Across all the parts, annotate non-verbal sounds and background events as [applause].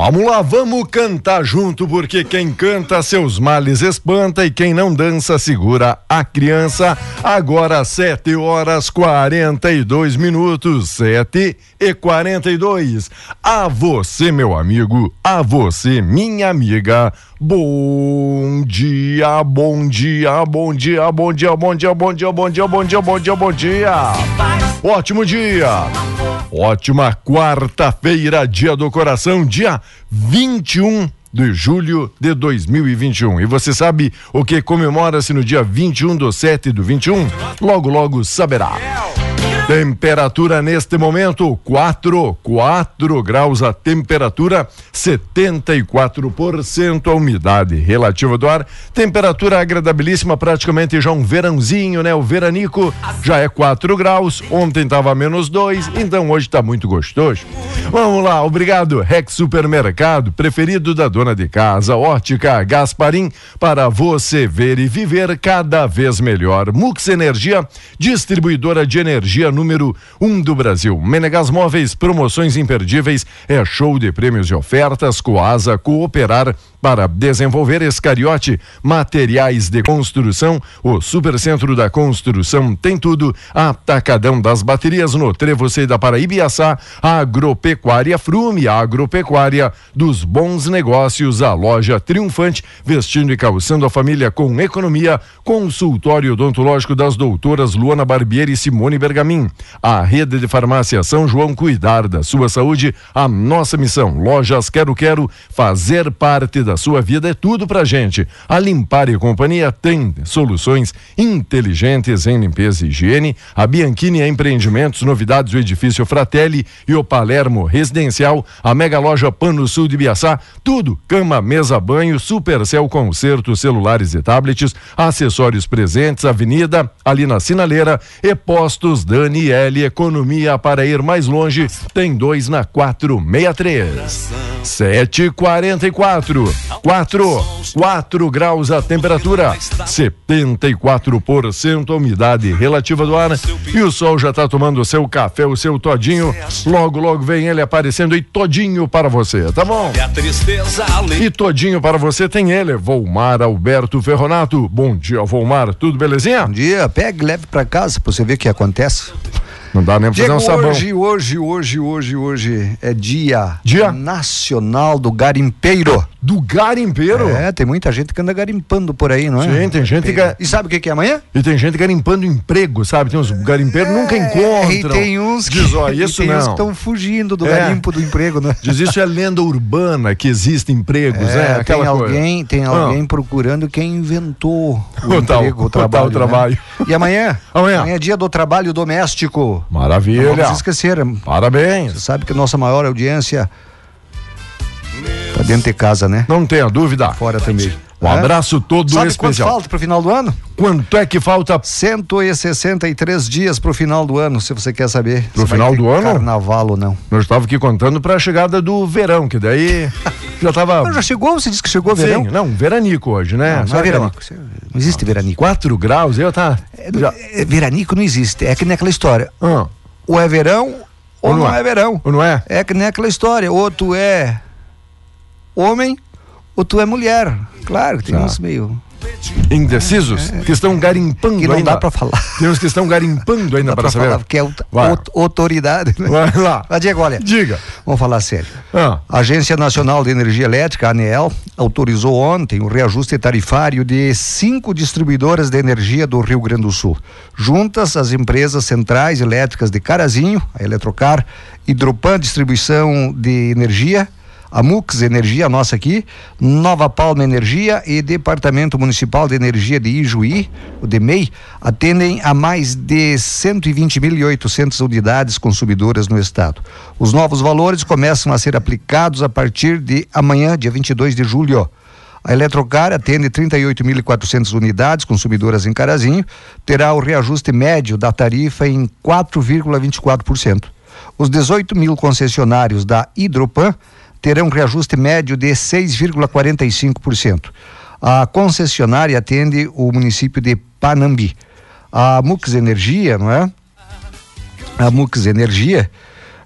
Vamos lá, vamos cantar junto, porque quem canta seus males espanta e quem não dança segura a criança. Agora, 7 horas 42 minutos, 7 e 42. A você, meu amigo, a você, minha amiga. Bom dia, bom dia, bom dia, bom dia, bom dia, bom dia, bom dia, bom dia, bom dia, bom dia. Ótimo dia. Ótima quarta-feira, dia do coração, dia 21 de julho de 2021. E você sabe o que comemora-se no dia 21 do 7 do 21? Logo, logo saberá. Temperatura neste momento, 4, 4 graus a temperatura, 74% a umidade relativa do ar. Temperatura agradabilíssima, praticamente já um verãozinho, né? O veranico já é 4 graus, ontem estava menos 2, então hoje está muito gostoso. Vamos lá, obrigado. Rex Supermercado, preferido da dona de casa, Ótica Gasparim, para você ver e viver cada vez melhor. Mux Energia, distribuidora de energia número um do Brasil. Menegas Móveis, promoções imperdíveis, é show de prêmios e ofertas, Coasa, Cooperar, para desenvolver Escariote, materiais de construção, o Supercentro da Construção tem tudo, Atacadão das Baterias no Trevo da Paraíbiaçá, Agropecuária Frume, Agropecuária dos Bons Negócios, a loja triunfante, vestindo e calçando a família com economia, consultório odontológico das doutoras Luana Barbieri e Simone Bergamin, a rede de farmácia São João cuidar da sua saúde, a nossa missão, lojas Quero Quero, fazer parte da sua vida é tudo pra gente. A Limpar e Companhia tem soluções inteligentes em limpeza e higiene. A Bianchini é empreendimentos, novidades do edifício Fratelli e o Palermo Residencial. A Mega Loja Pano Sul de Biaçá, tudo, cama, mesa, banho, Supercel concerto, celulares e tablets, acessórios presentes, avenida, ali na Sinaleira e postos Daniele Economia para ir mais longe, tem dois na 463. 744 4 4 graus a temperatura, 74% a umidade relativa do ar e o sol já está tomando o seu café, o seu todinho. Logo, logo vem ele aparecendo e todinho para você, tá bom? E todinho para você tem ele, Volmar Alberto Ferronato. Bom dia, Volmar, tudo belezinha? Bom dia, pegue leve para casa para você ver o que acontece. Não dá nem pra fazer um sabão. Hoje, hoje, hoje, hoje, hoje é dia, Dia? nacional do garimpeiro. Do garimpeiro? É, tem muita gente que anda garimpando por aí, não é? Sim, tem gente que- E sabe o que que é amanhã? E tem gente garimpando emprego, sabe? Tem uns garimpeiros que nunca encontram. É, e tem uns que isso tem uns que não. estão fugindo do É. garimpo do emprego, né? Diz isso é lenda urbana que existem empregos, é, tem aquela coisa. alguém, tem Ah. alguém procurando quem inventou o, [laughs] O tal- emprego, o o trabalho. tal né? trabalho. E [laughs] amanhã? Amanhã. é dia do trabalho doméstico. Não Maravilha. vamos esquecer. Você Parabéns. sabe que nossa maior audiência dentro de casa, né? Não tenha dúvida. Fora também. Um É? abraço todo Sabe quanto especial. falta pro final do ano? Quanto é que falta 163 dias pro final do ano, se você quer saber. Pro final do ano? Carnaval ou não. Nós estávamos aqui contando para a chegada do verão, que daí [laughs] já tava. Mas já chegou? Você disse que chegou Sim, verão? não, veranico hoje, né? Não, não Sabe é veranico. Não existe veranico. 4 graus, eu tá. Já... É, veranico não existe. É que nem aquela história. Ah, Ou é verão ou, não, é. verão. ou não é? É que nem aquela história. Ou tu é homem ou tu é mulher. Claro que tem Tá. uns meio. Indecisos que estão garimpando É. Que não ainda. dá pra falar. [laughs] Tem uns que estão garimpando ainda para saber. falar, porque é autoridade. Né? Vai lá. [laughs] Mas, Diego, olha, Diga. vamos falar sério. Ah, A Agência Nacional de Energia Elétrica, a ANEEL, autorizou ontem o reajuste tarifário de cinco distribuidoras de energia do Rio Grande do Sul. Juntas, as empresas centrais elétricas de Carazinho, a Eletrocar, Hidropan Distribuição de Energia, a Mux Energia, nossa aqui, Nova Palma Energia e Departamento Municipal de Energia de Ijuí, o DEMEI, atendem a mais de 120.800 unidades consumidoras no estado. Os novos valores começam a ser aplicados a partir de amanhã, dia 22 de julho. A Eletrocar atende 38.400 unidades consumidoras em Carazinho, terá o reajuste médio da tarifa em 4,24%. Os 18 mil concessionários da Hidropan terão reajuste médio de 6,45%. A concessionária atende o município de Panambi. A Mux Energia, não é? A Mux Energia,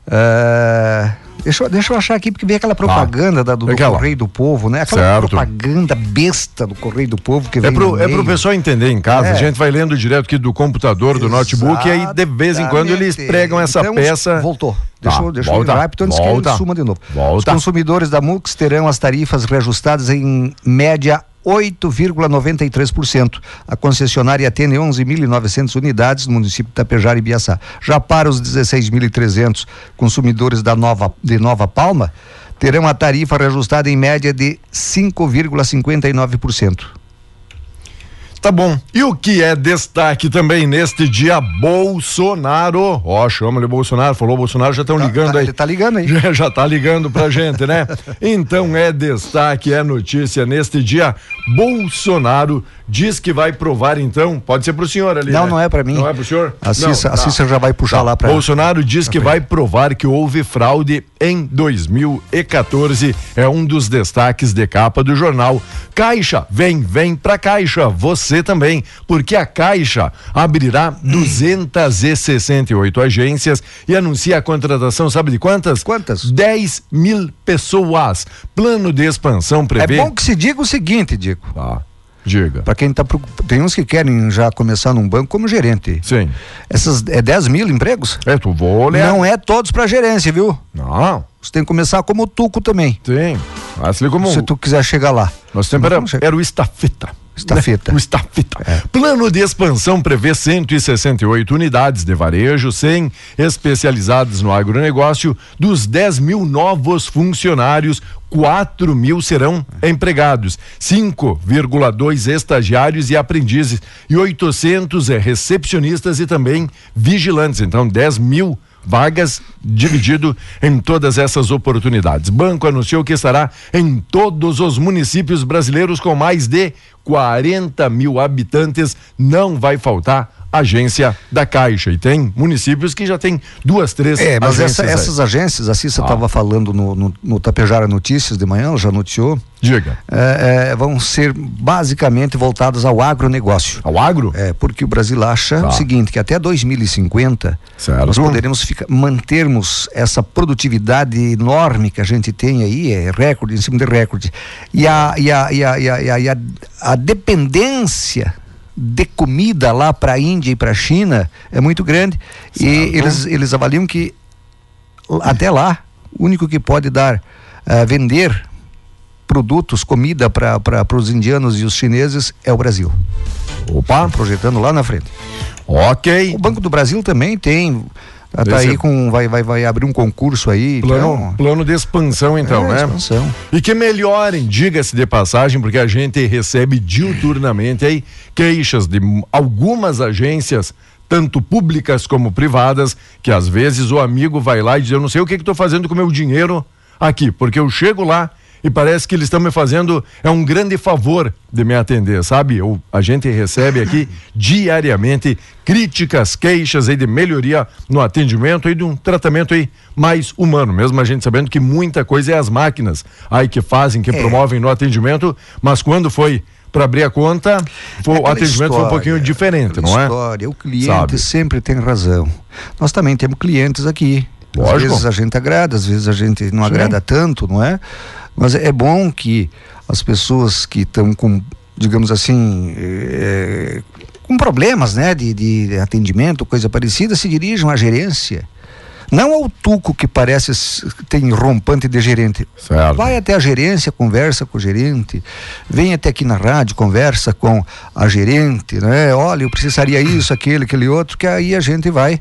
eh, Deixa, eu- deixa eu achar aqui, porque vem aquela propaganda da- do, do Aquela. Correio do Povo, né? Aquela Certo. propaganda besta do Correio do Povo que É pro, no é pro meio. pessoal entender em casa, É. a gente vai lendo direto aqui do computador, do notebook, e aí de vez em quando eles Exatamente. pregam essa Então, peça. Voltou. Deixa, Tá, eu- deixa volta, eu ir rápido antes que volta, ele suma de novo. volta. Os consumidores da MUX terão as tarifas reajustadas em média 8,93%. A concessionária atende 11.900 unidades no município de Tapejara e Biaçá. Já para os 16.300 consumidores da Nova, de Nova Palma, terão a tarifa reajustada em média de 5,59%. Tá bom. E o que é destaque também neste dia? Bolsonaro. Ó, chama-lhe Bolsonaro, falou Bolsonaro, já estão ligando tá, aí. Ele tá ligando aí. [laughs] Já, já tá ligando pra gente, né? [laughs] Então é destaque, é notícia neste dia. Bolsonaro diz que vai provar, então. Pode ser pro senhor ali. Não, né? não é pra mim. Não é pro senhor? A Cissa, Não, a tá. Cissa já vai puxar Tá. lá para Bolsonaro diz que vai provar que houve fraude em 2014. É um dos destaques de capa do jornal. Caixa, vem, vem pra Caixa. Você também, porque a Caixa abrirá 268 agências e anuncia a contratação, sabe de quantas? Quantas? 10 mil pessoas. Plano de expansão É prevê. bom que se diga o seguinte, Dico. Tá. Diga. Para quem tá preocupado, tem uns que querem já começar num banco como gerente. Sim. Essas é 10 mil empregos? É, tu vou olhar. Não é todos para gerência, viu? Não. Você tem que começar como Tuco também. Sim. Assim como. Se tu quiser chegar lá. Nós temos era, era o estafeta. Estafeta. Né? O estafeta. Plano de expansão prevê 168 unidades de varejo, 100 especializadas no agronegócio. Dos 10 mil novos funcionários, 4 mil serão empregados, 5,2 estagiários e aprendizes e 800 é, recepcionistas e também vigilantes. Então, 10 mil vagas dividido em todas essas oportunidades. Banco anunciou que estará em todos os municípios brasileiros com mais de 40 mil habitantes. Não vai faltar agência da Caixa. E tem municípios que já tem duas, três É, mas agências essa- essas agências, a Cissa Ah. estava falando no, no, no Tapejara Notícias de manhã, ela já noticiou, Diga. é, é, vão ser basicamente voltadas ao agronegócio. Ao agro? É, porque o Brasil acha Tá. o seguinte, que até 2050 Certo. nós poderemos ficar, mantermos essa produtividade enorme que a gente tem aí, é recorde em cima de recorde. E e a, e a, e a, e a, e a, a dependência de comida lá para a Índia e para a China é muito grande. E eles, eles avaliam que até lá, o único que pode dar, eh, vender produtos, comida para os indianos e os chineses é o Brasil. Opa, Projetando lá na frente. ok. O Banco do Brasil também tem. Tá, tá aí com. Vai, vai, vai abrir um concurso aí. Plano, então, plano de expansão, então, é, né? expansão. E que melhorem, diga-se de passagem, porque a gente recebe diuturnamente aí queixas de algumas agências, tanto públicas como privadas, que às vezes o amigo vai lá e diz: Eu não sei o que estou fazendo com o meu dinheiro aqui, porque eu chego lá e parece que eles estão me fazendo é um grande favor de me atender, sabe? Eu, a gente recebe aqui [laughs] diariamente críticas, queixas aí de melhoria no atendimento e de um tratamento aí mais humano, mesmo a gente sabendo que muita coisa é as máquinas aí que fazem, que É. promovem no atendimento, mas quando foi para abrir a conta, foi- o atendimento foi um pouquinho história, diferente, não é? História. O cliente Sabe. sempre tem razão. Nós também temos clientes aqui. Lógico. Às vezes a gente agrada, às vezes a gente não Sim. agrada tanto, não é? Mas é bom que as pessoas que estão com, digamos assim, eh, com problemas, né, de, de atendimento, coisa parecida, se dirijam à gerência. Não ao tuco que parece tem rompante de gerente. Certo. Vai até a gerência, conversa com o gerente, vem até aqui na rádio, conversa com a gerente, né? Olha, eu precisaria isso, aquele, aquele outro, que aí a gente vai,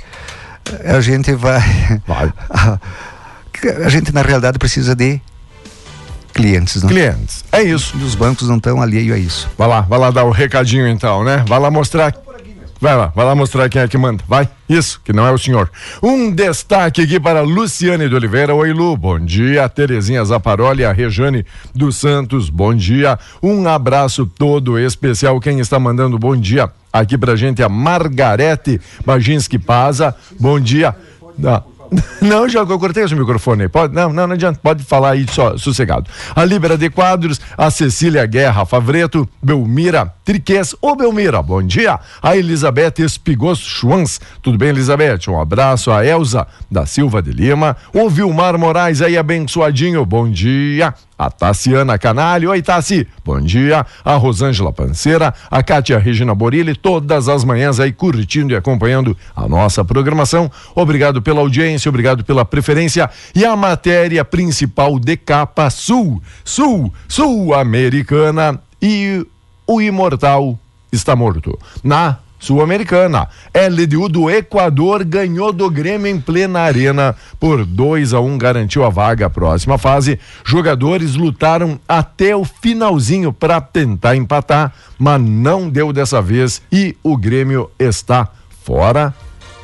a gente vai, Vai. [laughs] a gente na realidade precisa de clientes, né? Clientes. É isso. E os bancos não estão alheios a isso. Vai lá, vai lá dar o recadinho então, né? Vai lá mostrar. Vai lá, vai lá mostrar quem é que manda. Vai, isso, que não é o senhor. Um destaque aqui para Luciane de Oliveira. Oi, Lu, bom dia. Terezinha Zaparoli, a Rejane dos Santos, bom dia. Um abraço todo especial. Quem está mandando bom dia aqui pra gente é a Margarete Baginski Paza. Bom dia. Ah, [laughs] Não, já eu cortei esse microfone. Pode, não, não, não adianta. Pode falar aí só, sossegado. A Libera de Quadros, a Cecília Guerra Favreto, Belmira Triques. Ô, Belmira, bom dia. A Elizabeth Espigos Schwanz. Tudo bem, Elizabeth? Um abraço. A Elza da Silva de Lima. O Vilmar Moraes aí, abençoadinho. Bom dia a Tassiana Canalho. Oi, Tassi. Bom dia. A Rosângela Panceira, a Kátia Regina Borilli, todas as manhãs aí curtindo e acompanhando a nossa programação. Obrigado pela audiência, obrigado pela preferência. E a matéria principal de capa sul, sul, sul-americana e o imortal está morto. Na Sul-Americana. LDU do Equador ganhou do Grêmio em plena arena por 2 a 1 um, garantiu a vaga à próxima fase. Jogadores lutaram até o finalzinho para tentar empatar, mas não deu dessa vez e o Grêmio está fora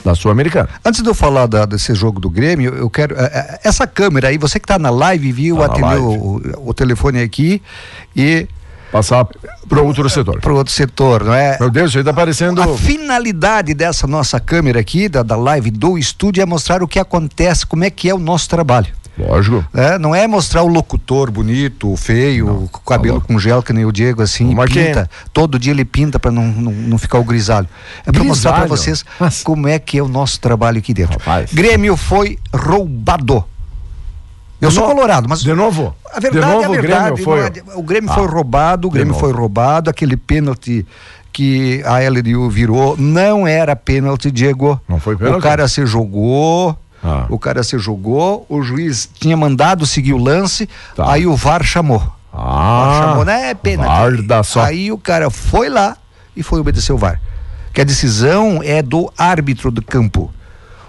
da Sul-Americana. Antes de eu falar da, desse jogo do Grêmio, eu quero. Uh, essa câmera aí, você que está na live, viu, tá atendeu o, o, telefone aqui e passar para outro setor. Para outro setor, não é? Meu Deus, isso aí tá parecendo. A finalidade dessa nossa câmera aqui, da, da live do estúdio, é mostrar o que acontece, como é que é o nosso trabalho. Lógico. É, não é mostrar o locutor bonito, feio, não, com cabelo tá com gel, que nem o Diego, assim, Uma pinta. Todo dia ele pinta para não, não, não, ficar o grisalho. É para mostrar para vocês Mas... como é que é o nosso trabalho aqui dentro. Rapaz. Grêmio foi roubado. Eu sou colorado, mas. De novo? A verdade de novo, é a verdade. O Grêmio foi, é, o Grêmio ah, foi roubado, o Grêmio foi roubado, aquele pênalti que a LDU virou não era pênalti, Diego. Não foi pênalti? O cara se jogou. Ah. O cara se jogou, o juiz tinha mandado seguir o lance, tá. aí o VAR chamou. Ah, o VAR chamou, né? É pênalti. Só. Aí o cara foi lá e foi obedecer o VAR. Que a decisão é do árbitro do campo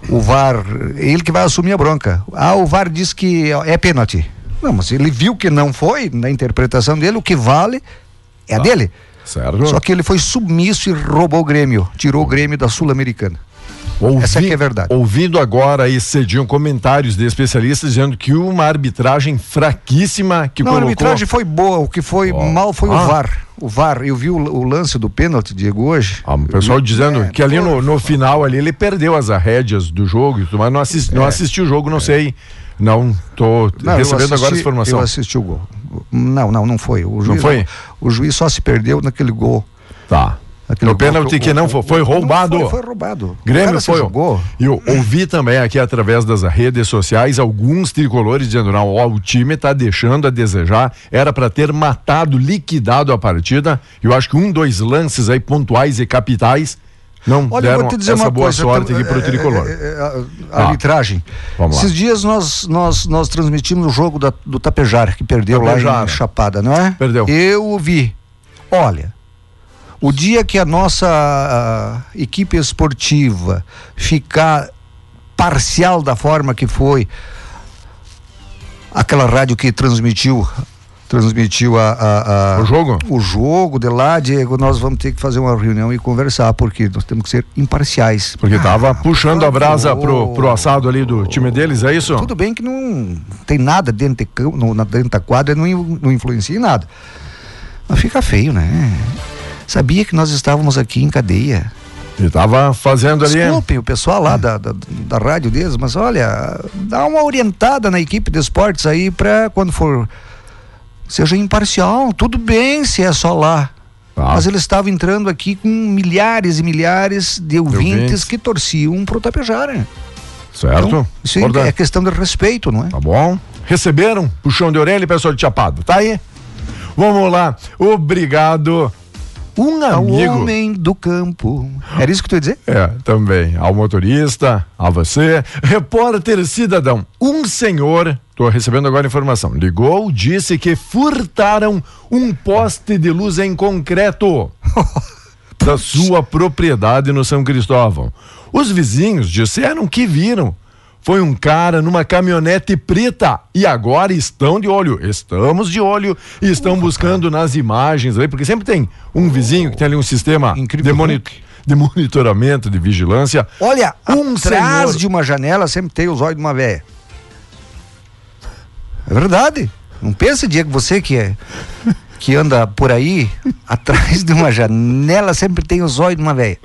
o VAR, ele que vai assumir a bronca. Ah, o VAR diz que é pênalti. Não, mas ele viu que não foi, na interpretação dele, o que vale é a ah, dele. Certo. Só que ele foi submisso e roubou o Grêmio, tirou o Grêmio da Sul-Americana. Ouvi, Essa é, é verdade. Ouvindo agora aí cediam comentários de especialistas dizendo que uma arbitragem fraquíssima que Não, colocou... a arbitragem foi boa, o que foi oh. mal foi ah. o VAR. O VAR, eu vi o, o lance do pênalti, Diego, hoje. Ah, o pessoal dizendo é, que ali no, no final ali ele perdeu as arrédeas do jogo, mas não, assisti, é. não assistiu o jogo, não é. sei. Não, tô não, recebendo assisti, agora essa informação. Eu assisti o gol. Não, não, não foi. O juiz, não foi? o juiz só se perdeu naquele gol. Tá. Aquele no pênalti que não foi, foi roubado. Foi, foi, roubado. Grêmio foi. Jogou. E eu ouvi também aqui através das redes sociais alguns tricolores dizendo: não, ó, o time está deixando a desejar. Era para ter matado, liquidado a partida. Eu acho que um, dois lances aí pontuais e capitais não Olha, deram essa boa coisa, sorte aqui para o é, é, tricolor. É, é, a ah, arbitragem. Vamos Esses dias nós, nós, nós transmitimos o jogo da, do Tapejar, que perdeu Tapejar. lá em Chapada, não é? Perdeu. Eu vi. Olha, o dia que a nossa equipe esportiva ficar parcial da forma que foi aquela rádio que transmitiu transmitiu a, a, a, o jogo? o jogo de lá Diego nós vamos ter que fazer uma reunião e conversar porque nós temos que ser imparciais. Porque ah, tava puxando a brasa pro, pro assado ali do time deles é isso? Tudo bem que não tem nada dentro, de, no, dentro da quadra não, não influencia em nada. Mas fica feio né sabia que nós estávamos aqui em cadeia. Estava fazendo ali. Desculpe o pessoal lá da, da, da, rádio deles, mas olha, dá uma orientada na equipe de esportes aí para quando for. Seja imparcial, tudo bem se é só lá. Ah. Mas eles estavam entrando aqui com milhares e milhares de ouvintes, ouvintes. que torciam pro Tapejara. Certo. Então, isso é questão de respeito, não é? Tá bom. Receberam? Puxão de orelha e pessoal de Chapado. Tá aí? Vamos lá. Obrigado um amigo. Ao homem do campo. Era isso que tu ia dizer? É, também. Ao motorista, a você. Repórter cidadão. Um senhor, estou recebendo agora informação, ligou, disse que furtaram um poste de luz em concreto [laughs] da sua propriedade no São Cristóvão. Os vizinhos disseram que viram foi um cara numa caminhonete preta e agora estão de olho. Estamos de olho e estão buscando nas imagens aí, porque sempre tem um vizinho que tem ali um sistema de, moni de, monitoramento, de vigilância. Olha, um atrás senhor... de uma janela sempre tem os olhos de uma véia. É verdade. Não pense, Diego, você que é que anda por aí, [laughs] atrás de uma janela sempre tem os olhos de uma véia.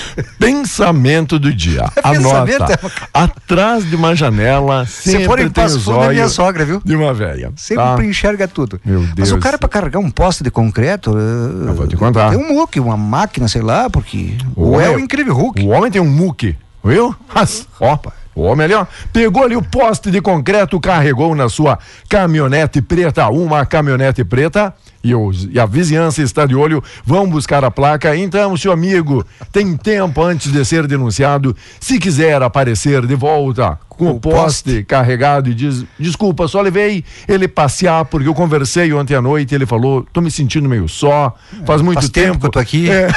[laughs] Pensamento do dia. [laughs] Anota. Atrás de uma janela, Se for em tem os é minha olhos sogra, viu? de uma velha. Sempre tá? enxerga tudo. Meu Mas o Deus. cara, para carregar um poste de concreto. eh, Eu vou te contar. Tem um muque, uma máquina, sei lá, porque. O Ou é homem- o incrível Hulk. O homem tem um muque, viu? Mas, ó, o homem ali, ó, pegou ali o poste de concreto, carregou na sua caminhonete preta, uma caminhonete preta, e, os- e a vizinhança está de olho, vão buscar a placa. Então, seu amigo, tem tempo antes de ser denunciado. Se quiser aparecer de volta com o O poste carregado e diz: Desculpa, só levei ele passear, porque eu conversei ontem à noite. Ele falou: Tô me sentindo meio só, faz muito faz tempo que eu tô aqui." [laughs] É,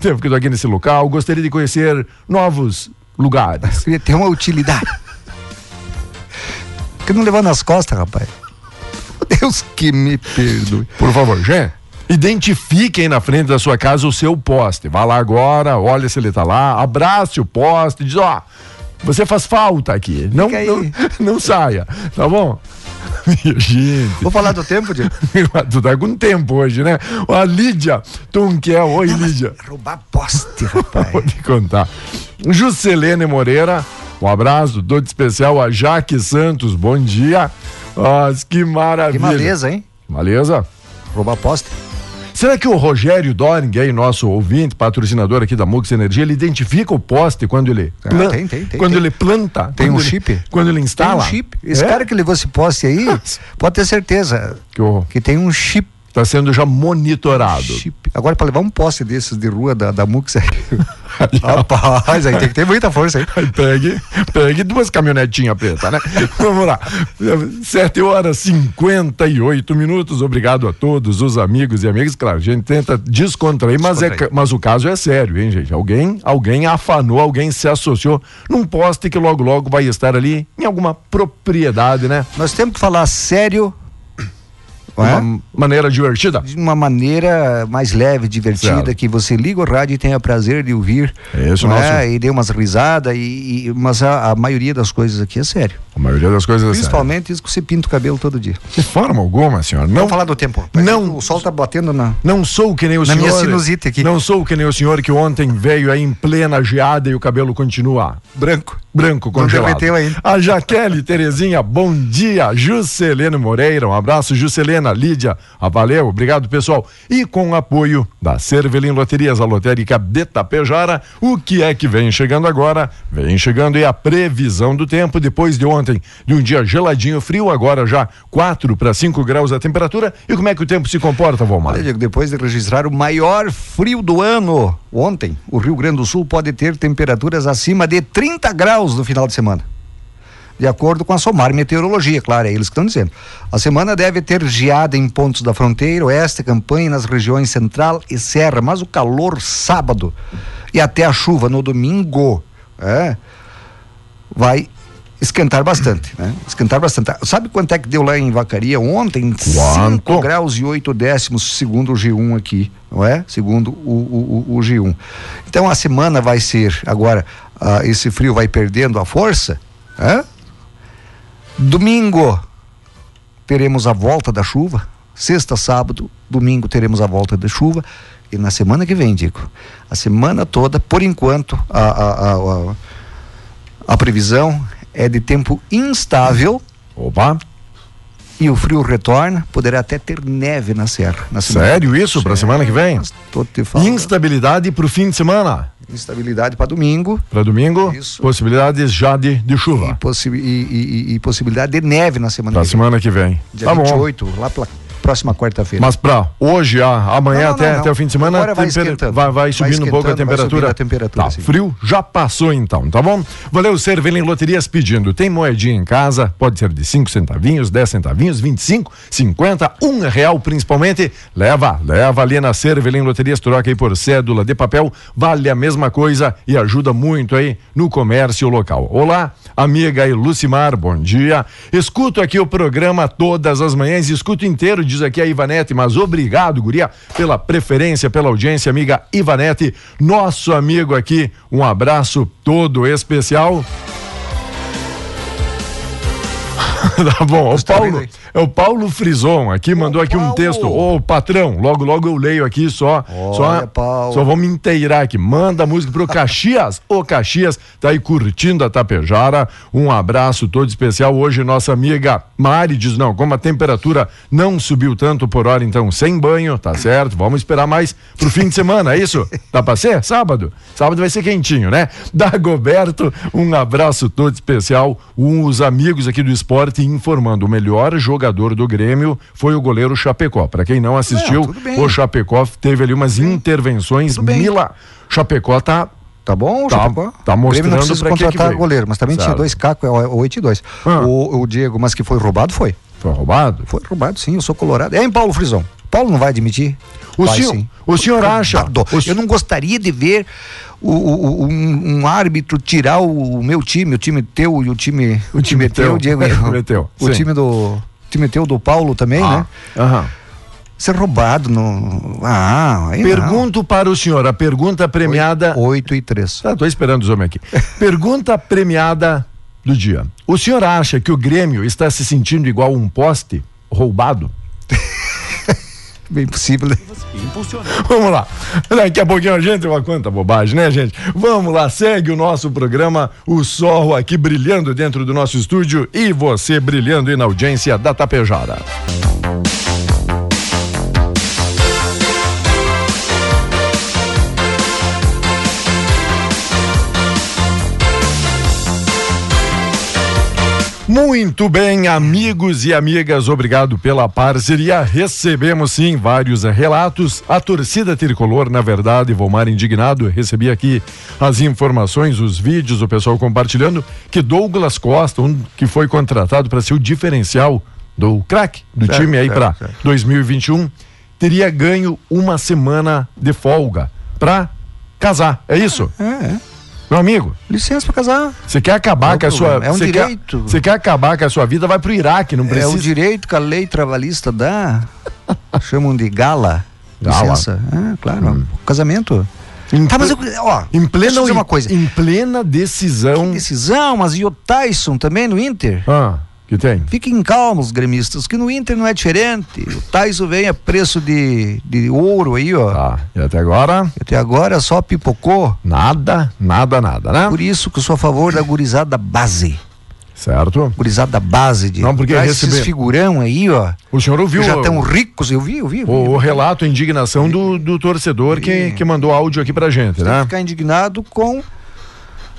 tempo que eu tô aqui nesse local. Gostaria de conhecer novos lugares. Queria ter uma utilidade. que não levou nas costas, rapaz. Deus que me perdoe. Por favor, Gê. Identifique aí na frente da sua casa o seu poste. Vá lá agora, olha se ele tá lá, abrace o poste, diz, ó, você faz falta aqui. Não, não, [laughs] não saia, tá bom? [laughs] Gente. Vou falar do tempo, Diego. [laughs] tu tá com tempo hoje, né? A Lídia Tunquel. Oi, Lídia. Roubar poste, [laughs] rapaz. Vou te contar. Juscelene Moreira, um abraço todo especial a Jaque Santos, bom dia. Ah, que Que maravilha. maleza, hein? Maleza? Roubar poste. Será que o Rogério Doring, aí, nosso ouvinte, patrocinador aqui da Mux Energia, ele identifica o poste quando ele, Ah, plan- tem, tem, tem, quando tem. ele planta? Tem um ele- chip. Quando ele Tem instala? um chip. Esse É? cara que levou esse poste aí, [laughs] pode ter certeza Que que tem um chip. Tá sendo já monitorado. chip. Agora, para levar um poste desses de rua da, da Mux [laughs] aí. Rapaz, aí tem que ter muita força aí. Aí pegue, pegue duas caminhonetinhas pretas, né? Vamos lá. 7 horas e 58 minutos. Obrigado a todos os amigos e amigas. Claro, a gente tenta descontrair, mas, é, mas o caso é sério, hein, gente? Alguém, alguém afanou, alguém se associou num poste que logo, logo vai estar ali em alguma propriedade, né? Nós temos que falar sério. Não é? uma maneira divertida. de uma maneira mais leve, divertida, Certo. que você liga o rádio e tenha prazer de ouvir. É esse o não nosso- é? E dê umas risadas, e, e- mas a, a maioria das coisas aqui é sério. A maioria das coisas é sério. Principalmente isso que você pinta o cabelo todo dia. De forma alguma, senhor. Não Vamos falar do tempo. Não. O sol tá batendo na. Não sou que nem o Na senhor. minha sinusite aqui. Não sou que nem o senhor que ontem veio aí em plena geada e o cabelo continua Branco. Branco congelado. A Jaqueline Terezinha, bom dia. Juscelene Moreira, um abraço. Juscelena, Lídia, valeu, obrigado pessoal. E com o apoio da Cervelim Loterias, a lotérica de Tapejara, o que é que vem chegando agora? Vem chegando e a previsão do tempo depois de ontem, de um dia geladinho, frio, agora já 4 para 5 graus a temperatura. E como é que o tempo se comporta, Valmar? Depois de registrar o maior frio do ano, ontem, o Rio Grande do Sul pode ter temperaturas acima de 30 graus no final de semana. De acordo com a Somar Meteorologia, claro, é eles que estão dizendo. A semana deve ter geada em pontos da fronteira, oeste, campanha, nas regiões central e serra, mas o calor sábado e até a chuva no domingo é, vai esquentar bastante, né? Esquentar bastante. Sabe quanto é que deu lá em Vacaria ontem? 5 Quanto? graus e 8 décimos, segundo o G1 aqui, não é? Segundo o, o, o, o G1. Então a semana vai ser, agora, ah, esse frio vai perdendo a força, é? Domingo teremos a volta da chuva. Sexta, sábado, domingo teremos a volta da chuva. E na semana que vem, Dico, a semana toda, por enquanto, a, a, a, a previsão é de tempo instável Opa, e o frio retorna. Poderá até ter neve na serra. Na sério isso para semana que vem? Tô te falando. Instabilidade para o fim de semana. Instabilidade para domingo Para domingo, Isso. possibilidades já de, de e, chuva. possi e, e- e- e possibilidade de neve na semana Para que vem. semana que vem. Dia tá bom. 28, lá pela próxima quarta-feira. Mas para hoje, a- amanhã Não, não, até, não, até o fim de semana, Agora vai esquentando. vai, vai subindo Vai um pouco a vai temperatura. subindo a temperatura, tá, sim. frio já passou então, tá bom? Valeu, Cervelim Loterias pedindo. Tem moedinha em casa, pode ser de 5 centavinhos, 10 centavinhos, 25, 50, um real principalmente. Leva, leva ali na Cervelim Loterias, troca aí por cédula de papel, vale a mesma coisa e ajuda muito aí no comércio local. Olá, amiga aí Lucimar, bom dia. Escuto aqui o programa todas as manhãs, escuto inteiro, diz aqui a Ivanete, mas obrigado, guria, pela preferência, pela audiência, amiga Ivanete, nosso amigo aqui, um abraço todo especial. [laughs] tá bom. O Paulo, é o Paulo Frison aqui, mandou aqui um texto. Ô, patrão, logo, logo eu leio aqui só. Olha, só, Paulo. só vou me inteirar aqui. Manda a música pro Caxias. Ô, Caxias, tá aí curtindo a Tapejara. Um abraço todo especial. Hoje, nossa amiga Mari diz: não, como a temperatura não subiu tanto por hora, então sem banho, tá certo? Vamos esperar mais pro fim de semana, é isso? Dá pra ser? Sábado? Sábado vai ser quentinho, né? Dagoberto, um abraço todo especial. Um, os amigos aqui do esporte informando: o melhor jogador do Grêmio foi o goleiro Chapecó. Para quem não assistiu, o Chapecó teve ali umas intervenções. Mila Chapecó tá Tá bom, Tá- Chapecó? tá O Grêmio mostrando não precisa que que contratar veio. goleiro, mas também tinha Certo. dois cacos, 8 e 2. Ah. O, o Diego, mas que foi roubado, foi. foi roubado. Foi roubado, sim, eu sou colorado. É em Paulo Frisão. Paulo não vai admitir? O vai, senhor, o senhor acha? O Eu não gostaria de ver o, o- um, um árbitro tirar o, meu time, o time teu e o time. O time teu. Diego. É, o time teu, O [laughs] time do. O time teu do Paulo também, né? Aham. Ser roubado no. Ah, aí não. Pergunto para o senhor, a pergunta premiada. 8 e 3. Ah, tô esperando os homens aqui. [laughs] Pergunta premiada do dia. O senhor acha que o Grêmio está se sentindo igual um poste roubado? Bem possível, né? Vamos lá. Daqui a pouquinho a gente uma quanta bobagem, né, gente? Vamos lá, segue o nosso programa, o sol aqui brilhando dentro do nosso estúdio e você brilhando aí na audiência da Tapejara. Muito bem, amigos e amigas, obrigado pela parceria. Recebemos sim vários relatos. A torcida tricolor, na verdade, Volmar indignado, recebi aqui as informações, os vídeos, o pessoal compartilhando que Douglas Costa, um que foi contratado para ser o diferencial do craque do Certo, time aí para certo. 2021, teria ganho uma semana de folga para casar. É isso? É, é. Meu amigo, Licença pra casar. você quer acabar Não com a sua. é um direito. Quer, você quer acabar com a sua vida, vai pro Iraque, não É precisa. o direito que a lei trabalhista dá. [laughs] Chamam de gala. Gala. Licença. É, claro. Hum. Casamento. Em, Tá, mas eu, ó, em plena uma coisa. Em plena decisão. Decisão, mas e o Tyson também no Inter? Ah, que tem? Fiquem calmos, gremistas, que no Inter não é diferente. O Tyson vem a preço de, de ouro aí, ó. Tá. E até agora, Até agora só pipocou. nada, nada, nada, né? Por isso que eu sou a favor da gurizada base. Certo? Gurizada base de. Não, porque receber- esses figurão aí, ó. O senhor ouviu que já estão ricos, eu vi, eu vi. Eu vi. o, o relato, a indignação do, do torcedor que, que mandou áudio aqui pra gente, Você tem que né? ficar indignado com.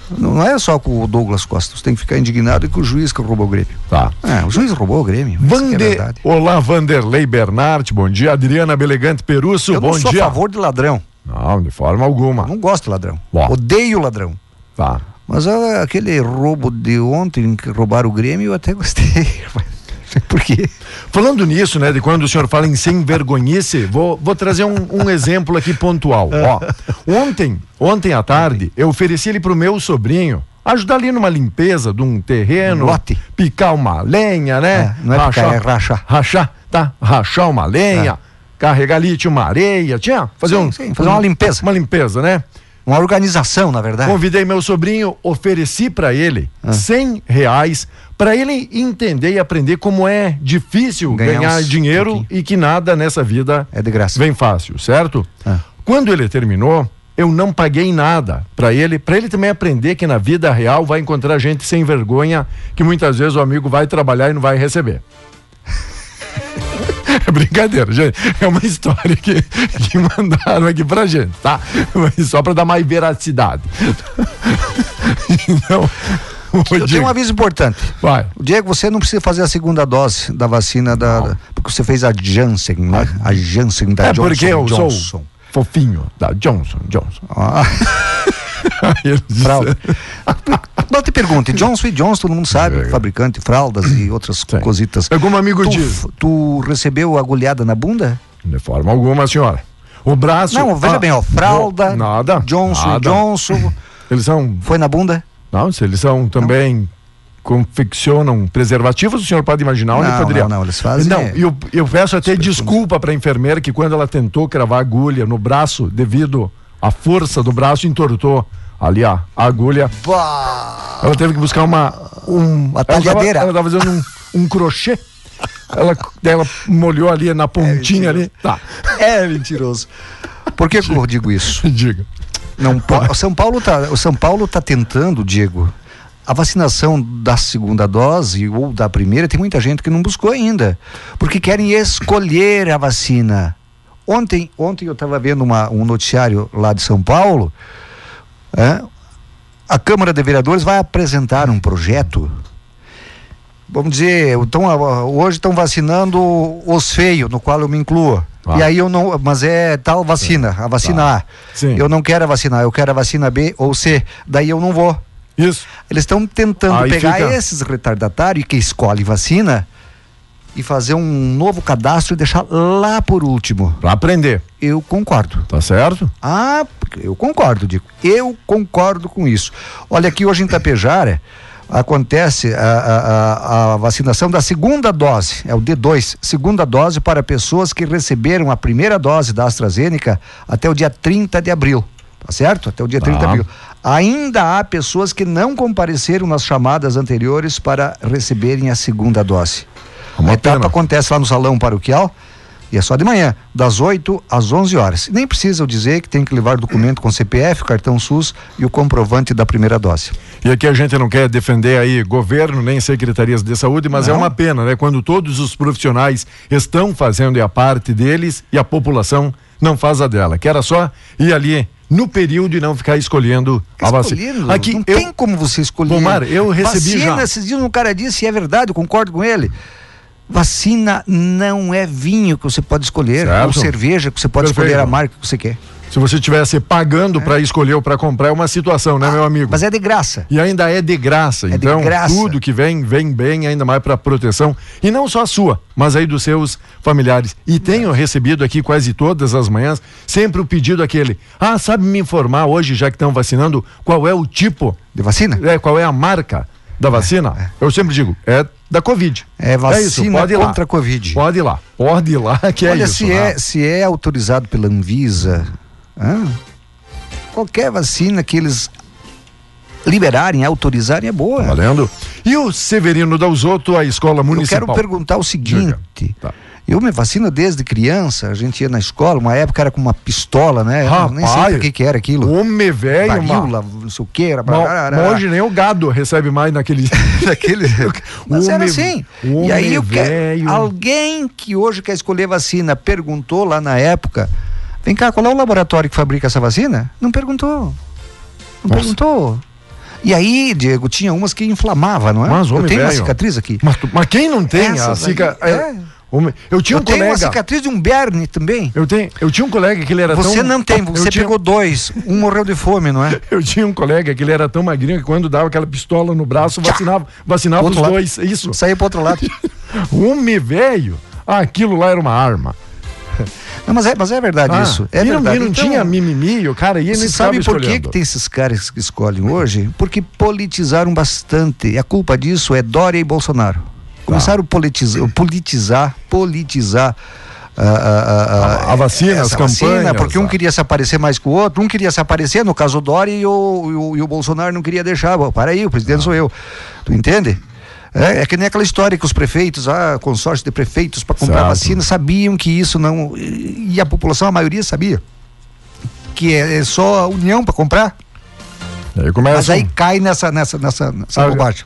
Não é só com o Douglas Costa, você tem que ficar indignado com o juiz que roubou o Grêmio. Tá. É, o juiz roubou o Grêmio. Que é. Olá, Vanderlei Bernard, bom dia. Adriana Belegante Perusso, Eu bom não sou dia. a favor de ladrão. Não, de forma alguma. Eu não gosto de ladrão. Bom. Odeio ladrão. Tá. Mas ah, aquele roubo de ontem que roubaram o Grêmio, eu até gostei. [laughs] [laughs] Por quê? Falando nisso, né, de quando o senhor fala em sem vergonhice, vou, vou trazer um, um exemplo aqui pontual. [laughs] Ó, ontem, ontem à tarde, eu ofereci ele pro meu sobrinho ajudar ali numa limpeza de um terreno, Um lote. picar uma lenha, né? É, não é picar, é rachar. Rachar, tá? Rachar uma lenha, carregar ali, tinha uma areia, tinha, fazer Sim, um, sim, fazer uma limpeza. Uma limpeza, né? Uma organização, na verdade. Convidei meu sobrinho, ofereci para ele Ah. 100 reais para ele entender e aprender como é difícil Ganhar ganhar, dinheiro e que nada nessa vida É de graça. vem fácil, certo? Ah. Quando ele terminou, eu não paguei nada para ele, para ele também aprender que na vida real vai encontrar gente sem vergonha, que muitas vezes o amigo vai trabalhar e não vai receber. É [laughs] brincadeira, gente. É uma história que, que mandaram aqui pra gente, tá? Mas só pra dar mais veracidade. Então, Eu tenho um aviso importante. vai. O Diego, você não precisa fazer a segunda dose da vacina da. da- porque você fez a Janssen, né? A Janssen da é Johnson porque eu Johnson. sou fofinho da Johnson Johnson. Ah, [laughs] [laughs] fralda. Não te pergunte, Johnson e Johnson, todo mundo sabe, É. fabricante de fraldas e outras Sim. cositas. É como um amigo Tu, diz. tu recebeu agulhada na bunda? De forma alguma, senhora. O braço. Não, veja Ah, bem, ó, fralda, não, Nada. Johnson nada. Johnson, Eles são. foi na bunda? Não, se eles são também. Confeccionam preservativos, o senhor pode imaginar onde Não, poderia. não, não, eles fazem, Não, eu, eu peço até desculpa para a enfermeira que quando ela tentou cravar agulha no braço, devido à força do braço, entortou ali a agulha. Pá! Ela teve que buscar uma. Um, Uma talhadeira. Ela estava fazendo um, um crochê. Ela, ela molhou ali na pontinha é ali. Tá. É mentiroso. Por que, que eu digo isso? [laughs] Diga. Não, o São Paulo tá, o São Paulo tá tentando, Diego, a vacinação da segunda dose ou da primeira, tem muita gente que não buscou ainda, porque querem escolher a vacina. Ontem, ontem eu estava vendo uma, um noticiário lá de São Paulo, é, a Câmara de Vereadores vai apresentar um projeto. Vamos dizer, então, hoje estão vacinando os feios, no qual eu me incluo. Ah. E aí eu não, mas é tal vacina, a vacina tá. A. Sim. Eu não quero vacinar, eu quero a vacina B ou C. Daí eu não vou. Isso. Eles estão tentando aí pegar fica... esses retardatários que escolhem vacina e fazer um novo cadastro e deixar lá por último. Para aprender. Eu concordo. Tá certo? Ah, eu concordo, Dico. Eu concordo com isso. Olha, aqui hoje em Tapejara acontece a, a, a, vacinação da segunda dose, é o D2, segunda dose para pessoas que receberam a primeira dose da AstraZeneca até o dia 30 de abril. Tá certo? Até o dia 30 de abril. Ainda há pessoas que não compareceram nas chamadas anteriores para receberem a segunda dose. Uma a etapa pena. acontece lá no salão paroquial e é só de manhã, das 8 às 11 horas. Nem precisa dizer que tem que levar documento com CPF, cartão SUS e o comprovante da primeira dose. E aqui a gente não quer defender aí governo nem secretarias de saúde, mas é não. é uma pena, né? Quando todos os profissionais estão fazendo a parte deles e a população não faz a dela. Que era só ir ali no período e não ficar escolhendo a vacina. Aqui, não eu, tem como você escolher. Pomar, eu recebi vacina, já. Esses dias um cara disse, e é verdade, eu concordo com ele. Vacina não é vinho que você pode escolher, certo. ou cerveja que você pode Perfeito. escolher a marca que você quer. Se você estivesse pagando é. para escolher ou para comprar é uma situação, né, ah, meu amigo? Mas é de graça. E ainda é de graça. É então, de graça. tudo que vem, vem bem, ainda mais para proteção. E não só a sua, mas aí dos seus familiares. E tenho é. recebido aqui quase todas as manhãs, sempre o pedido aquele: ah, sabe me informar hoje, já que estão vacinando, qual é o tipo de vacina? É, qual é a marca da vacina? É, é. Eu sempre digo, é da Covid. É vacina é pode ir contra a Covid. Pode ir lá, pode ir lá, que Olha, é isso. Se, é, né? se é autorizado pela Anvisa, ah, qualquer vacina que eles liberarem, autorizarem é boa. Tá valendo. E o Severino Dalzotto, a escola municipal? Eu quero perguntar o seguinte. Tá. Eu me vacino desde criança, a gente ia na escola, uma época era com uma pistola, né? Rapaz, nem sei o que, que era aquilo. Homem velho, Varíola, não sei o que, era. Mas hoje nem o gado recebe mais naquele. [laughs] naquele... [laughs] Mas homem, era assim. E aí quero... alguém que hoje quer escolher vacina perguntou lá na época: vem cá, qual é o laboratório que fabrica essa vacina? Não perguntou. Não Nossa. perguntou. E aí, Diego, tinha umas que inflamava, não é? Mas, Eu tenho velho. uma cicatriz aqui. Mas, mas quem não tem Essas a cicatriz? É. Eu tinha um eu colega. tenho uma cicatriz de um berne também. Eu, tenho, eu tinha um colega que ele era você tão. Você não tem, você tinha... pegou dois. Um morreu de fome, não é? [laughs] eu tinha um colega que ele era tão magrinho que quando dava aquela pistola no braço, vacinava, vacinava os dois. Isso. Saía pro outro lado. [laughs] Homem velho. Ah, aquilo lá era uma arma. Não, mas é, mas é verdade ah, isso. É e verdade. Então, tinha mimimi, o cara ia Você sabe por que, que tem esses caras que escolhem hoje? Porque politizaram bastante. E a culpa disso é Dória e Bolsonaro. Começaram a politizar, politizar, politizar a, a, a, a, vacina, as campanhas. Vacina, porque um queria se aparecer mais que o outro, um queria se aparecer, no caso o Dória, e o, e o, Bolsonaro não queria deixar. Para aí, o presidente sou eu. Tu entende? É, é, que nem aquela história que os prefeitos, ah, consórcio de prefeitos para comprar certo. vacina, sabiam que isso não. E a população, a maioria sabia. Que é, é só a união para comprar. Aí começa... Mas aí cai nessa, nessa, nessa, nessa ah, bobagem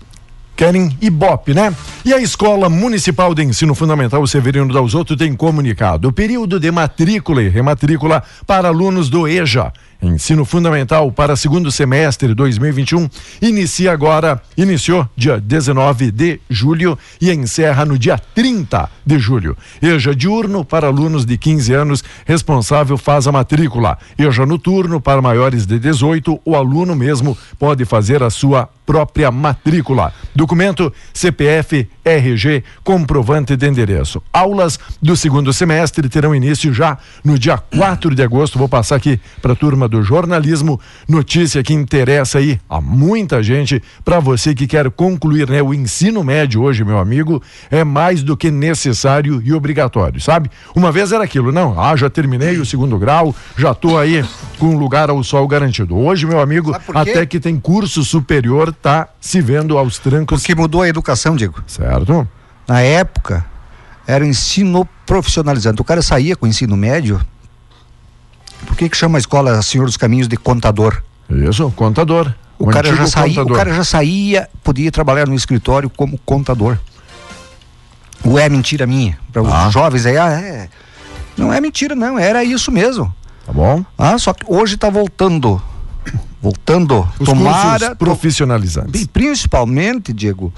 querem Ibope, né? E a Escola Municipal de Ensino Fundamental Severino Dalzotto tem comunicado o período de matrícula e rematrícula para alunos do EJA Ensino Fundamental para segundo semestre 2021 inicia agora, iniciou dia 19 de julho e encerra no dia 30 de julho. EJA diurno para alunos de 15 anos, responsável faz a matrícula. EJA noturno para maiores de 18, o aluno mesmo pode fazer a sua própria matrícula. Documento CPF, RG, comprovante de endereço. Aulas do segundo semestre terão início já no dia 4 de agosto. Vou passar aqui para a turma do jornalismo. Notícia que interessa aí a muita gente. Para você que quer concluir né, o ensino médio hoje, meu amigo, é mais do que necessário e obrigatório, sabe? Uma vez era aquilo, não, ah, já terminei o segundo grau, já tô aí com lugar ao sol garantido. Hoje, meu amigo, até que tem curso superior, tá se vendo aos trancos. Porque mudou a educação, digo. Certo. Na época, era ensino profissionalizante. O cara saía com o ensino médio. Por que, que chama a escola Senhor dos Caminhos de contador? Isso, contador. O, o cara, já saía, o cara já saía, podia trabalhar no escritório como contador. Ou é mentira minha? Para os ah. jovens aí, ah, é. Não é mentira, não, era isso mesmo. Tá bom? Ah, só que hoje está voltando. Voltando. Os Tomara. Profissionalizantes. Principalmente, Diego,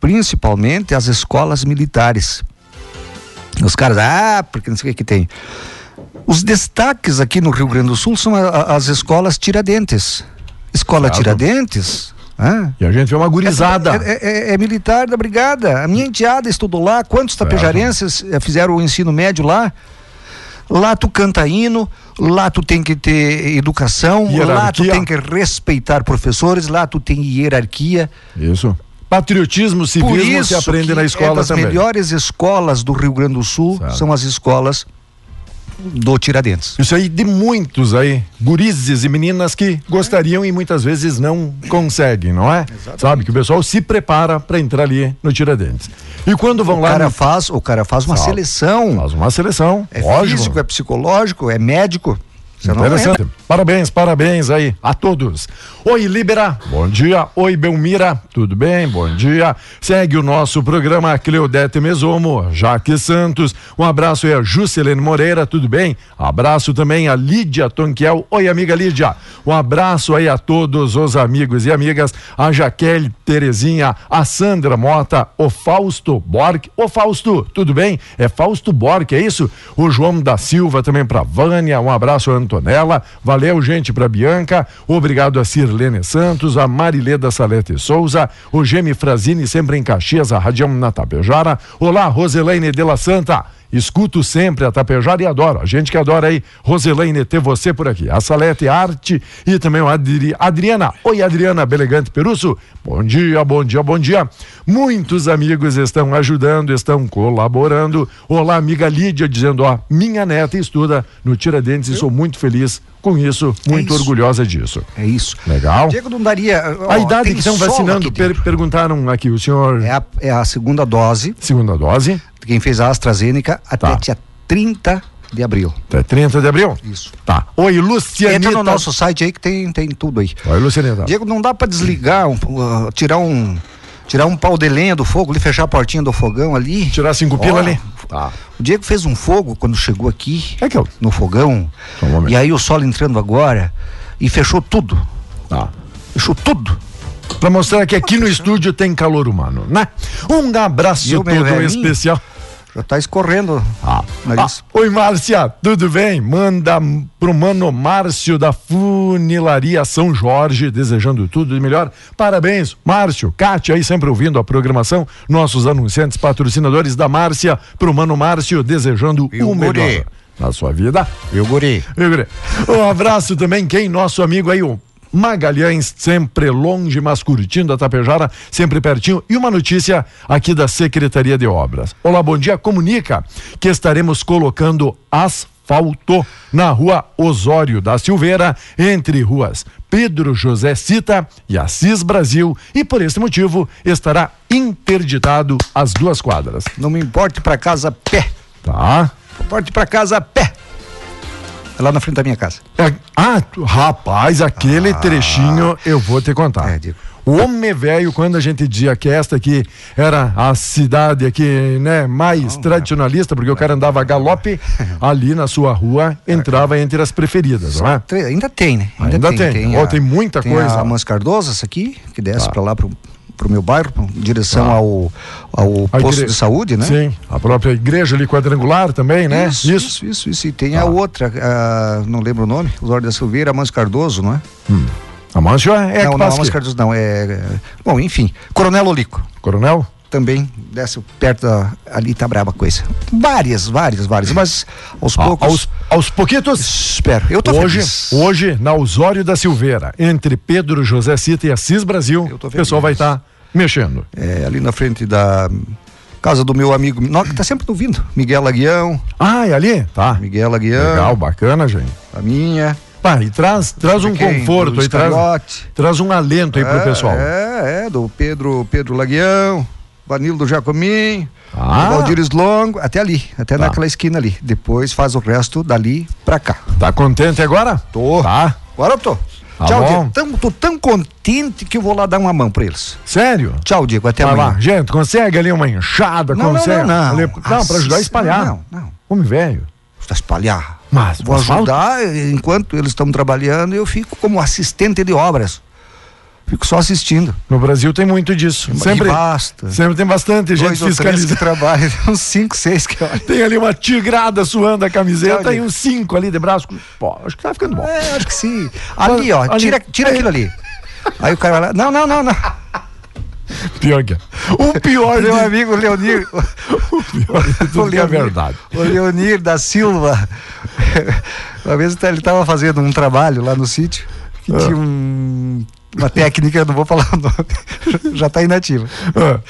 principalmente as escolas militares. Os caras, ah, porque não sei o que, que tem. Os destaques aqui no Rio Grande do Sul são a, a, as escolas Tiradentes. Escola certo. Tiradentes. Ah. E a gente vê uma gurizada. É, é, é, é, militar da brigada. A minha enteada estudou lá. Quantos tapejarenses é. fizeram o ensino médio lá? Lá tu canta hino, lá tu tem que ter educação, hierarquia. lá tu tem que respeitar professores, lá tu tem hierarquia. Isso. Patriotismo, civismo se aprende na escola é também. As melhores escolas do Rio Grande do Sul certo. são as escolas do Tiradentes. Isso aí de muitos aí, gurizes e meninas que gostariam e muitas vezes não conseguem, não é? Exatamente. Sabe que o pessoal se prepara para entrar ali no Tiradentes. E quando vão o lá cara no... faz, o cara faz uma Sabe. seleção. Faz uma seleção. É lógico. físico, é psicológico, é médico. Você Interessante. Parabéns, parabéns aí a todos. Oi, Libera. Bom dia. Oi, Belmira. Tudo bem? Bom dia. Segue o nosso programa Cleodete Mesomo, Jaque Santos. Um abraço aí a Juscelene Moreira. Tudo bem? Abraço também a Lídia Tonquiel. Oi, amiga Lídia. Um abraço aí a todos os amigos e amigas. A Jaqueline Terezinha, a Sandra Mota, o Fausto Borg. Ô, Fausto, tudo bem? É Fausto Borg, é isso? O João da Silva também pra Vânia. Um abraço, Antonella. Valeu, gente, pra Bianca. Obrigado a Sirlene Santos, a Marileda Salete Souza, o Gemi Frazini, sempre em Caxias, a Radião na Tapejara. Olá, Roselaine de la Santa. Escuto sempre a Tapejara e adoro. A gente que adora aí, Roselaine, ter você por aqui. A Salete Arte e também o Adri... Adriana. Oi, Adriana Belegante Perusso. Bom dia, bom dia, bom dia. Muitos amigos estão ajudando, estão colaborando. Olá, amiga Lídia, dizendo: ó, minha neta estuda no Tiradentes e sou muito feliz com isso, muito é isso. orgulhosa disso. É isso. Legal. Diego não daria. Ó, a idade que estão vacinando, per perguntaram aqui, o senhor. É a, é a segunda dose. Segunda dose quem fez a AstraZeneca até tá. dia 30 de abril. Até 30 de abril? Isso. Tá. Oi, Lucianita. Entra no nosso site aí que tem, tem tudo aí. Oi, Lucianita. Diego, não dá para desligar, um, uh, tirar um tirar um pau de lenha do fogo, ali fechar a portinha do fogão ali. Tirar cinco pila ali. Tá. O Diego fez um fogo quando chegou aqui. É que eu... No fogão. Um e aí o sol entrando agora e fechou tudo. Tá. Fechou tudo para mostrar que aqui no estúdio tem calor humano, né? Um abraço todo especial. Já tá escorrendo. Ah, ah, oi, Márcia, tudo bem? Manda pro mano Márcio da Funilaria São Jorge, desejando tudo de melhor. Parabéns, Márcio, Kátia aí sempre ouvindo a programação, nossos anunciantes patrocinadores da Márcia, pro mano Márcio, desejando o melhor na sua vida. Eu guri. Eu guri. Um abraço também, quem? Nosso amigo aí, o Magalhães, sempre longe, mas curtindo a Tapejara, sempre pertinho. E uma notícia aqui da Secretaria de Obras. Olá, bom dia. Comunica que estaremos colocando asfalto na rua Osório da Silveira, entre ruas Pedro José Cita e Assis Brasil, e por esse motivo estará interditado as duas quadras. Não me importe para casa pé. Tá. Importe para casa pé. É lá na frente da minha casa. É, ah, rapaz, aquele ah, trechinho eu vou te contar. É, digo. O homem velho, quando a gente dizia que esta aqui era a cidade aqui, né, mais tradicionalista, porque o cara andava a galope, [laughs] ali na sua rua entrava entre as preferidas, não é? Ainda tem, né? Ainda, Ainda tem. Tem, tem, a, tem muita tem coisa. A Mans Cardoso, essa aqui, que desce tá. para lá pro para o meu bairro, em direção ah. ao, ao posto igre... de saúde, né? Sim, a própria igreja ali quadrangular também, né? Isso, isso, isso. isso, isso. E tem ah. a outra, a, não lembro o nome, Lorde da Silveira, Amâncio Cardoso, não é? Hum. Amâncio é, é Não, não, Amâncio Cardoso não, é, é... Bom, enfim, Coronel Olico. Coronel? também desce perto da, ali tá braba a coisa. Várias, várias, várias, mas aos ah, poucos. Aos, aos pouquitos? Espero. Eu tô hoje, feliz. Hoje, na Osório da Silveira, entre Pedro José Cita e Assis Brasil, o pessoal vai estar tá mexendo. É, ali na frente da casa do meu amigo, que tá sempre ouvindo, Miguel Aguião. Ah, é ali? Tá. Miguel Aguião. Legal, bacana, gente. A minha. Pá, e traz, traz um quem? conforto aí, traz, traz um alento aí é, pro pessoal. É, é, do Pedro, Pedro Laguião. Vanildo Jacomim, Ah. Valdires Longo, até ali, até Tá. naquela esquina ali. Depois faz o resto dali pra cá. Tá contente agora? Tô. Tá. Agora eu tô. Tá Tchau, bom. Diego. Tão, tô tão contente que eu vou lá dar uma mão pra eles. Sério? Tchau, Diego. Até Vai amanhã. lá, gente, consegue ali uma enxada, Não, não, consegue? não, não. Ali- não, pra ajudar a espalhar. Não, não. Homem velho. Pra espalhar. Mas, Vou faz falta. ajudar enquanto eles estão trabalhando, eu fico como assistente de obras. Fico só assistindo. No Brasil tem muito disso. Sempre, E basta. sempre tem bastante gente Dois que fiscalizando. trabalham, [laughs] uns cinco, seis que olham. Tem ali uma tigrada suando a camiseta Olha. e uns cinco ali de braço. Pô, acho que tá ficando bom. É, acho que sim. Ali, ó, Ali. tira, tira aquilo ali. Aí o cara vai lá, não, não, não, não. Pior que é. O pior Meu de, amigo Leonir, [laughs] o pior de tudo que é verdade. o Leonir da Silva, [laughs] uma vez ele estava fazendo um trabalho lá no sítio, que tinha um- uma técnica, eu não vou falar o nome, [laughs] já está inativa. Ah,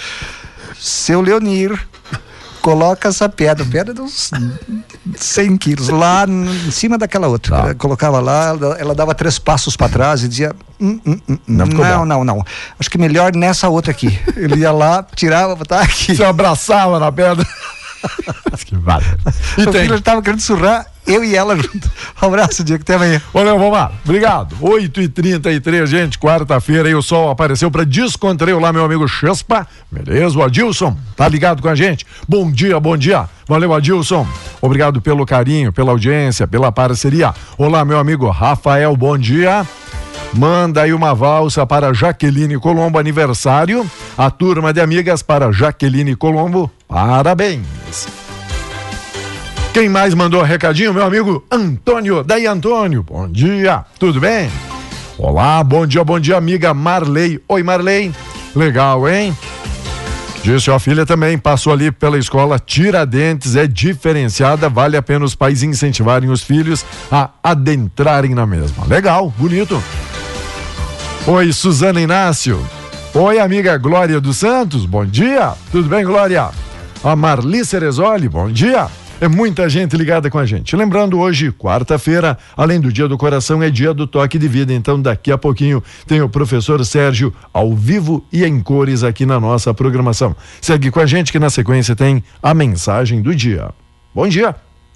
Seu Leonir coloca essa pedra, pedra de uns 100 quilos, lá em cima daquela outra. Tá. Colocava lá, ela, dava três passos para trás e dizia: "Hum, hum, hum, Não ficou não, bom." não, não. Acho que melhor nessa outra aqui. Ele ia lá, tirava, botava aqui. Se abraçava na pedra. [laughs] que vale. E o tem. filho estava querendo surrar, eu e ela junto. Um abraço, Diego, até amanhã. Valeu, vamos lá. Obrigado. 8h33, gente. Quarta-feira aí o sol apareceu para descontrair lá, meu amigo Chespa. Beleza, o Adilson tá ligado com a gente. Bom dia, bom dia. Valeu, Adilson. Obrigado pelo carinho, pela audiência, pela parceria. Olá, meu amigo Rafael, bom dia. Manda aí uma valsa para Jaqueline Colombo, aniversário. A turma de amigas para Jaqueline Colombo, parabéns. Quem mais mandou recadinho? Meu amigo Antônio. Daí, Antônio, bom dia, tudo bem? Olá, bom dia, bom dia, amiga Marley. Oi, Marley. Legal, hein? Disse a filha também, passou ali pela escola Tiradentes, é diferenciada, vale a pena os pais incentivarem os filhos a adentrarem na mesma. Legal, bonito. Oi, Suzana Inácio. Oi, amiga Glória dos Santos, bom dia. Tudo bem, Glória? A Marli Cerezoli, bom dia. É muita gente ligada com a gente. Lembrando, hoje, quarta-feira, além do Dia do Coração, é dia do toque de vida. Então, daqui a pouquinho, tem o professor Sérgio ao vivo e em cores aqui na nossa programação. Segue com a gente que na sequência tem a mensagem do dia. Bom dia.